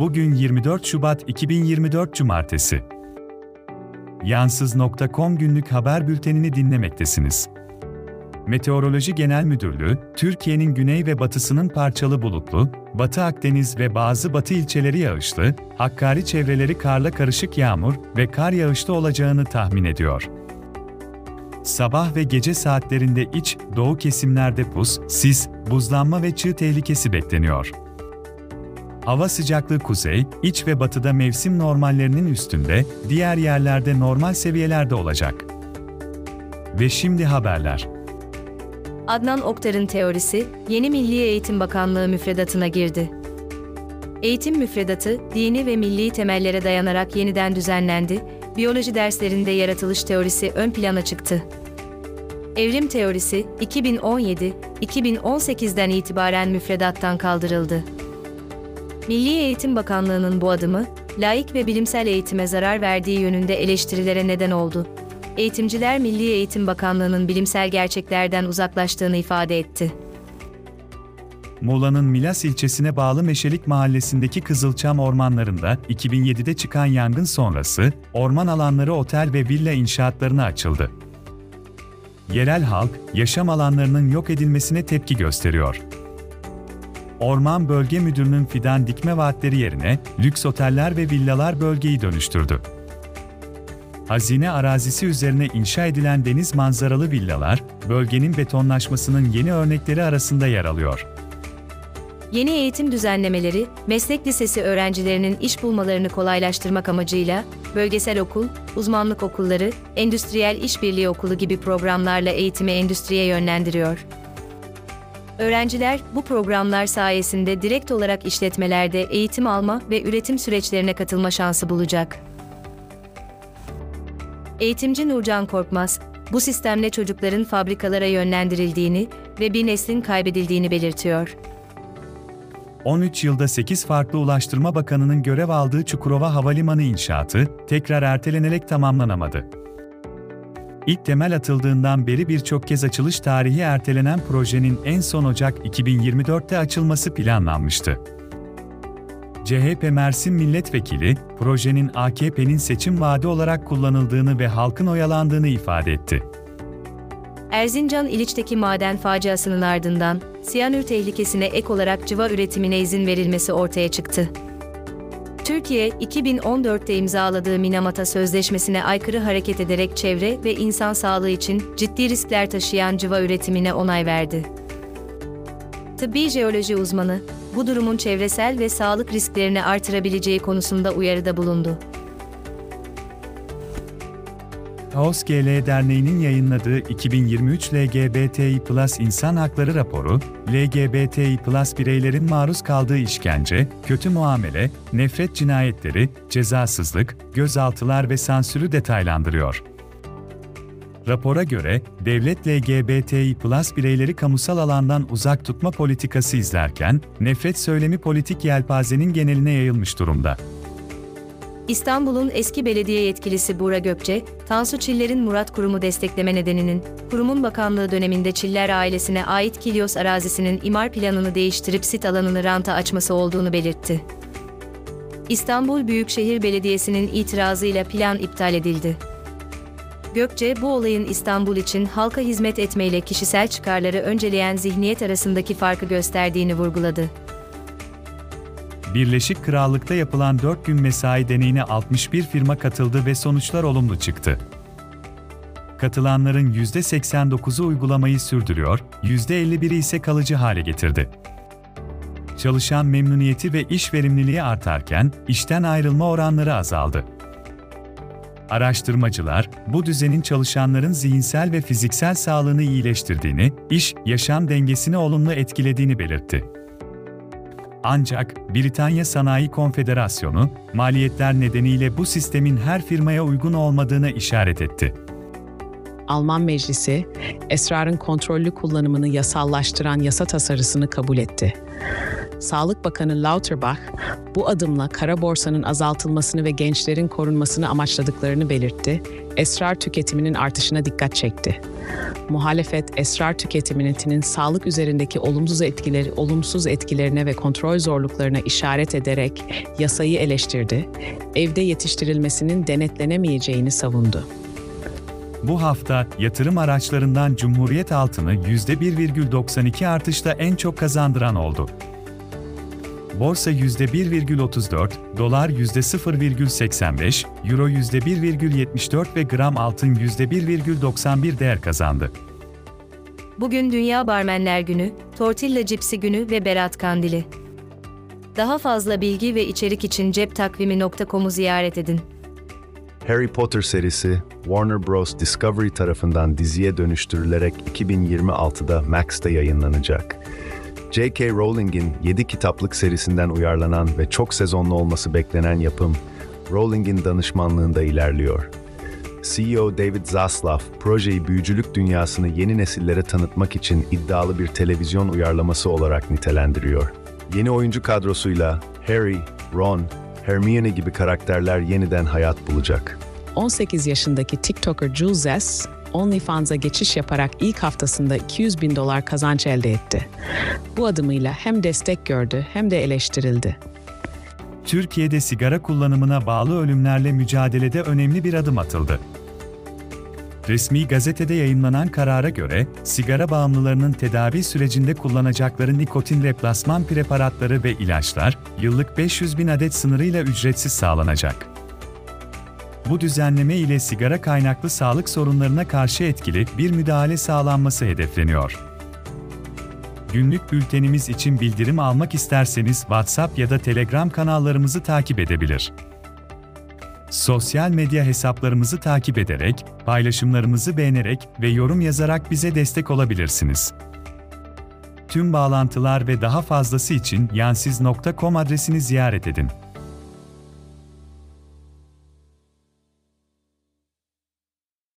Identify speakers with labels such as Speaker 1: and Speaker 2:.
Speaker 1: Bugün 24 Şubat 2024 Cumartesi. Yansız.com günlük haber bültenini dinlemektesiniz. Meteoroloji Genel Müdürlüğü, Türkiye'nin güney ve batısının parçalı bulutlu, Batı Akdeniz ve bazı batı ilçeleri yağışlı, Hakkari çevreleri karla karışık yağmur ve kar yağışlı olacağını tahmin ediyor. Sabah ve gece saatlerinde iç, doğu kesimlerde pus, sis, buzlanma ve çığ tehlikesi bekleniyor. Hava sıcaklığı kuzey, iç ve batıda mevsim normallerinin üstünde, diğer yerlerde normal seviyelerde olacak. Ve şimdi haberler.
Speaker 2: Adnan Oktar'ın teorisi, yeni Milli Eğitim Bakanlığı müfredatına girdi. Eğitim müfredatı, dini ve milli temellere dayanarak yeniden düzenlendi, biyoloji derslerinde yaratılış teorisi ön plana çıktı. Evrim teorisi, 2017-2018'den itibaren müfredattan kaldırıldı. Milli Eğitim Bakanlığı'nın bu adımı, laik ve bilimsel eğitime zarar verdiği yönünde eleştirilere neden oldu. Eğitimciler Milli Eğitim Bakanlığı'nın bilimsel gerçeklerden uzaklaştığını ifade etti.
Speaker 1: Muğla'nın Milas ilçesine bağlı Meşelik mahallesindeki Kızılçam ormanlarında 2007'de çıkan yangın sonrası orman alanları otel ve villa inşaatlarına açıldı. Yerel halk, yaşam alanlarının yok edilmesine tepki gösteriyor. Orman Bölge Müdürü'nün fidan dikme vaatleri yerine lüks oteller ve villalar bölgeyi dönüştürdü. Hazine arazisi üzerine inşa edilen deniz manzaralı villalar, bölgenin betonlaşmasının yeni örnekleri arasında yer alıyor.
Speaker 2: Yeni eğitim düzenlemeleri, meslek lisesi öğrencilerinin iş bulmalarını kolaylaştırmak amacıyla, bölgesel okul, uzmanlık okulları, endüstriyel işbirliği okulu gibi programlarla eğitimi endüstriye yönlendiriyor. Öğrenciler bu programlar sayesinde direkt olarak işletmelerde eğitim alma ve üretim süreçlerine katılma şansı bulacak. Eğitimci Nurcan Korkmaz, bu sistemle çocukların fabrikalara yönlendirildiğini ve bir neslin kaybedildiğini belirtiyor.
Speaker 1: 13 yılda 8 farklı Ulaştırma Bakanı'nın görev aldığı Çukurova Havalimanı inşaatı tekrar ertelenerek tamamlanamadı. İlk temel atıldığından beri birçok kez açılış tarihi ertelenen projenin en son Ocak 2024'te açılması planlanmıştı. CHP Mersin Milletvekili, projenin AKP'nin seçim vaadi olarak kullanıldığını ve halkın oyalandığını ifade etti.
Speaker 2: Erzincan İliç'teki maden faciasının ardından siyanür tehlikesine ek olarak cıva üretimine izin verilmesi ortaya çıktı. Türkiye, 2014'te imzaladığı Minamata Sözleşmesi'ne aykırı hareket ederek çevre ve insan sağlığı için ciddi riskler taşıyan cıva üretimine onay verdi. Tıbbi jeoloji uzmanı, bu durumun çevresel ve sağlık risklerini artırabileceği konusunda uyarıda bulundu.
Speaker 1: Kaos GL Derneği'nin yayınladığı 2023 LGBTİ Plus İnsan Hakları raporu, LGBTİ Plus bireylerin maruz kaldığı işkence, kötü muamele, nefret cinayetleri, cezasızlık, gözaltılar ve sansürü detaylandırıyor. Rapora göre, devlet LGBTİ Plus bireyleri kamusal alandan uzak tutma politikası izlerken, nefret söylemi politik yelpazenin geneline yayılmış durumda.
Speaker 2: İstanbul'un eski belediye yetkilisi Buğra Gökçe, Tansu Çiller'in Murat Kurum'u destekleme nedeninin, kurumun bakanlığı döneminde Çiller ailesine ait Kilyos arazisinin imar planını değiştirip sit alanını ranta açması olduğunu belirtti. İstanbul Büyükşehir Belediyesi'nin itirazıyla plan iptal edildi. Gökçe, bu olayın İstanbul için halka hizmet etmeyle kişisel çıkarları önceleyen zihniyet arasındaki farkı gösterdiğini vurguladı.
Speaker 1: Birleşik Krallık'ta yapılan 4 gün mesai deneyine 61 firma katıldı ve sonuçlar olumlu çıktı. Katılanların %89'u uygulamayı sürdürüyor, %51'i ise kalıcı hale getirdi. Çalışan memnuniyeti ve iş verimliliği artarken işten ayrılma oranları azaldı. Araştırmacılar, bu düzenin çalışanların zihinsel ve fiziksel sağlığını iyileştirdiğini, iş-yaşam dengesini olumlu etkilediğini belirtti. Ancak Britanya Sanayi Konfederasyonu, maliyetler nedeniyle bu sistemin her firmaya uygun olmadığını işaret etti.
Speaker 3: Alman Meclisi, esrarın kontrollü kullanımını yasallaştıran yasa tasarısını kabul etti. Sağlık Bakanı Lauterbach, bu adımla kara borsanın azaltılmasını ve gençlerin korunmasını amaçladıklarını belirtti, esrar tüketiminin artışına dikkat çekti. Muhalefet, esrar tüketiminin sağlık üzerindeki olumsuz etkileri, olumsuz etkilerine ve kontrol zorluklarına işaret ederek yasayı eleştirdi, evde yetiştirilmesinin denetlenemeyeceğini savundu.
Speaker 1: Bu hafta yatırım araçlarından Cumhuriyet altını %1,92 artışla en çok kazandıran oldu. Borsa %1,34, dolar %0,85, euro %1,74 ve gram altın %1,91 değer kazandı.
Speaker 2: Bugün Dünya Barmenler Günü, Tortilla Cipsi Günü ve Berat Kandili. Daha fazla bilgi ve içerik için ceptakvimi.com'u ziyaret edin.
Speaker 4: Harry Potter serisi Warner Bros. Discovery tarafından diziye dönüştürülerek 2026'da Max'te yayınlanacak. J.K. Rowling'in 7 kitaplık serisinden uyarlanan ve çok sezonlu olması beklenen yapım, Rowling'in danışmanlığında ilerliyor. CEO David Zaslav, projeyi büyücülük dünyasını yeni nesillere tanıtmak için iddialı bir televizyon uyarlaması olarak nitelendiriyor. Yeni oyuncu kadrosuyla Harry, Ron, Hermione gibi karakterler yeniden hayat bulacak.
Speaker 3: 18 yaşındaki TikToker Jules Zess, OnlyFans'a geçiş yaparak ilk haftasında 200 bin dolar kazanç elde etti. Bu adımıyla hem destek gördü hem de eleştirildi.
Speaker 1: Türkiye'de sigara kullanımına bağlı ölümlerle mücadelede önemli bir adım atıldı. Resmi gazetede yayınlanan karara göre, sigara bağımlılarının tedavi sürecinde kullanacakları nikotin replasman preparatları ve ilaçlar, yıllık 500 bin adet sınırıyla ücretsiz sağlanacak. Bu düzenleme ile sigara kaynaklı sağlık sorunlarına karşı etkili bir müdahale sağlanması hedefleniyor. Günlük bültenimiz için bildirim almak isterseniz WhatsApp ya da Telegram kanallarımızı takip edebilir. Sosyal medya hesaplarımızı takip ederek, paylaşımlarımızı beğenerek ve yorum yazarak bize destek olabilirsiniz. Tüm bağlantılar ve daha fazlası için yansiz.com adresini ziyaret edin.